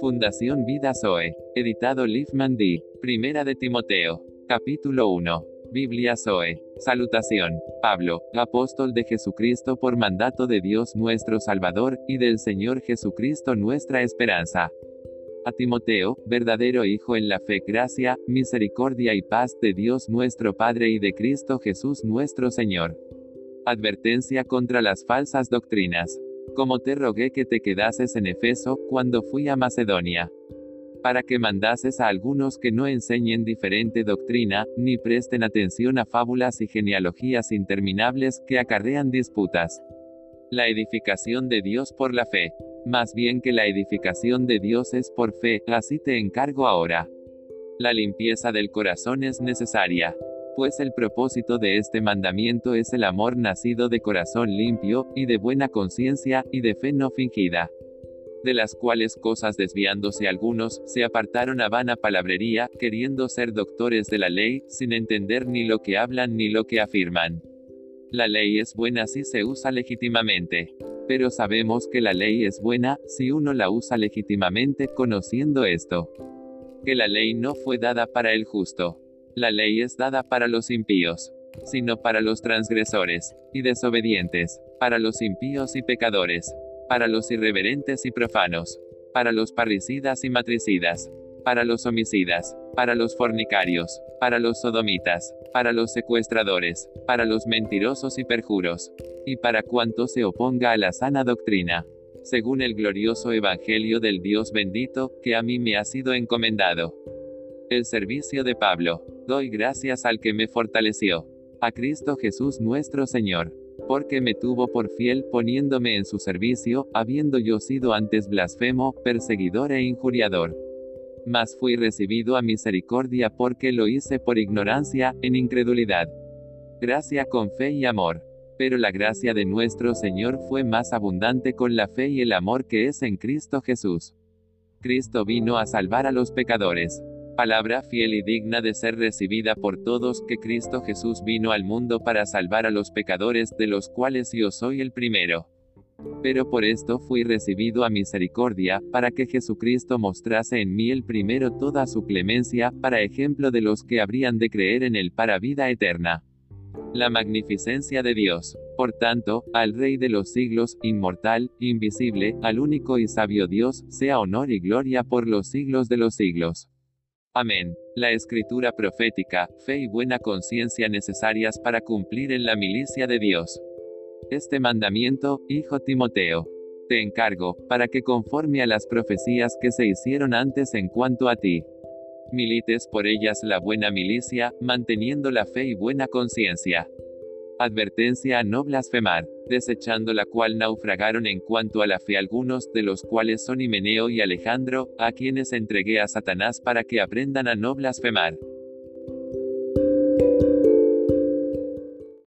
Fundación Vida Zoe. Editado Liefman D. Primera de Timoteo. Capítulo 1. Biblia Zoe. Salutación. Pablo, apóstol de Jesucristo por mandato de Dios nuestro Salvador, y del Señor Jesucristo nuestra esperanza. A Timoteo, verdadero Hijo en la fe, gracia, misericordia y paz de Dios nuestro Padre y de Cristo Jesús nuestro Señor. Advertencia contra las falsas doctrinas. Como te rogué que te quedases en Efeso, cuando fui a Macedonia para que mandases a algunos que no enseñen diferente doctrina, ni presten atención a fábulas y genealogías interminables que acarrean disputas. La edificación de Dios por la fe. Más bien que la edificación de Dios es por fe, así te encargo ahora. La limpieza del corazón es necesaria. Pues el propósito de este mandamiento es el amor nacido de corazón limpio, y de buena conciencia, y de fe no fingida de las cuales cosas desviándose algunos, se apartaron a vana palabrería, queriendo ser doctores de la ley, sin entender ni lo que hablan ni lo que afirman. La ley es buena si se usa legítimamente. Pero sabemos que la ley es buena, si uno la usa legítimamente, conociendo esto. Que la ley no fue dada para el justo. La ley es dada para los impíos, sino para los transgresores, y desobedientes, para los impíos y pecadores para los irreverentes y profanos, para los parricidas y matricidas, para los homicidas, para los fornicarios, para los sodomitas, para los secuestradores, para los mentirosos y perjuros, y para cuanto se oponga a la sana doctrina, según el glorioso Evangelio del Dios bendito, que a mí me ha sido encomendado. El servicio de Pablo. Doy gracias al que me fortaleció. A Cristo Jesús nuestro Señor porque me tuvo por fiel poniéndome en su servicio, habiendo yo sido antes blasfemo, perseguidor e injuriador. Mas fui recibido a misericordia porque lo hice por ignorancia, en incredulidad. Gracia con fe y amor. Pero la gracia de nuestro Señor fue más abundante con la fe y el amor que es en Cristo Jesús. Cristo vino a salvar a los pecadores palabra fiel y digna de ser recibida por todos que Cristo Jesús vino al mundo para salvar a los pecadores, de los cuales yo soy el primero. Pero por esto fui recibido a misericordia, para que Jesucristo mostrase en mí el primero toda su clemencia, para ejemplo de los que habrían de creer en él para vida eterna. La magnificencia de Dios. Por tanto, al Rey de los siglos, inmortal, invisible, al único y sabio Dios, sea honor y gloria por los siglos de los siglos. Amén. La escritura profética, fe y buena conciencia necesarias para cumplir en la milicia de Dios. Este mandamiento, hijo Timoteo, te encargo, para que conforme a las profecías que se hicieron antes en cuanto a ti, milites por ellas la buena milicia, manteniendo la fe y buena conciencia. Advertencia a no blasfemar, desechando la cual naufragaron en cuanto a la fe algunos, de los cuales son Himeneo y Alejandro, a quienes entregué a Satanás para que aprendan a no blasfemar.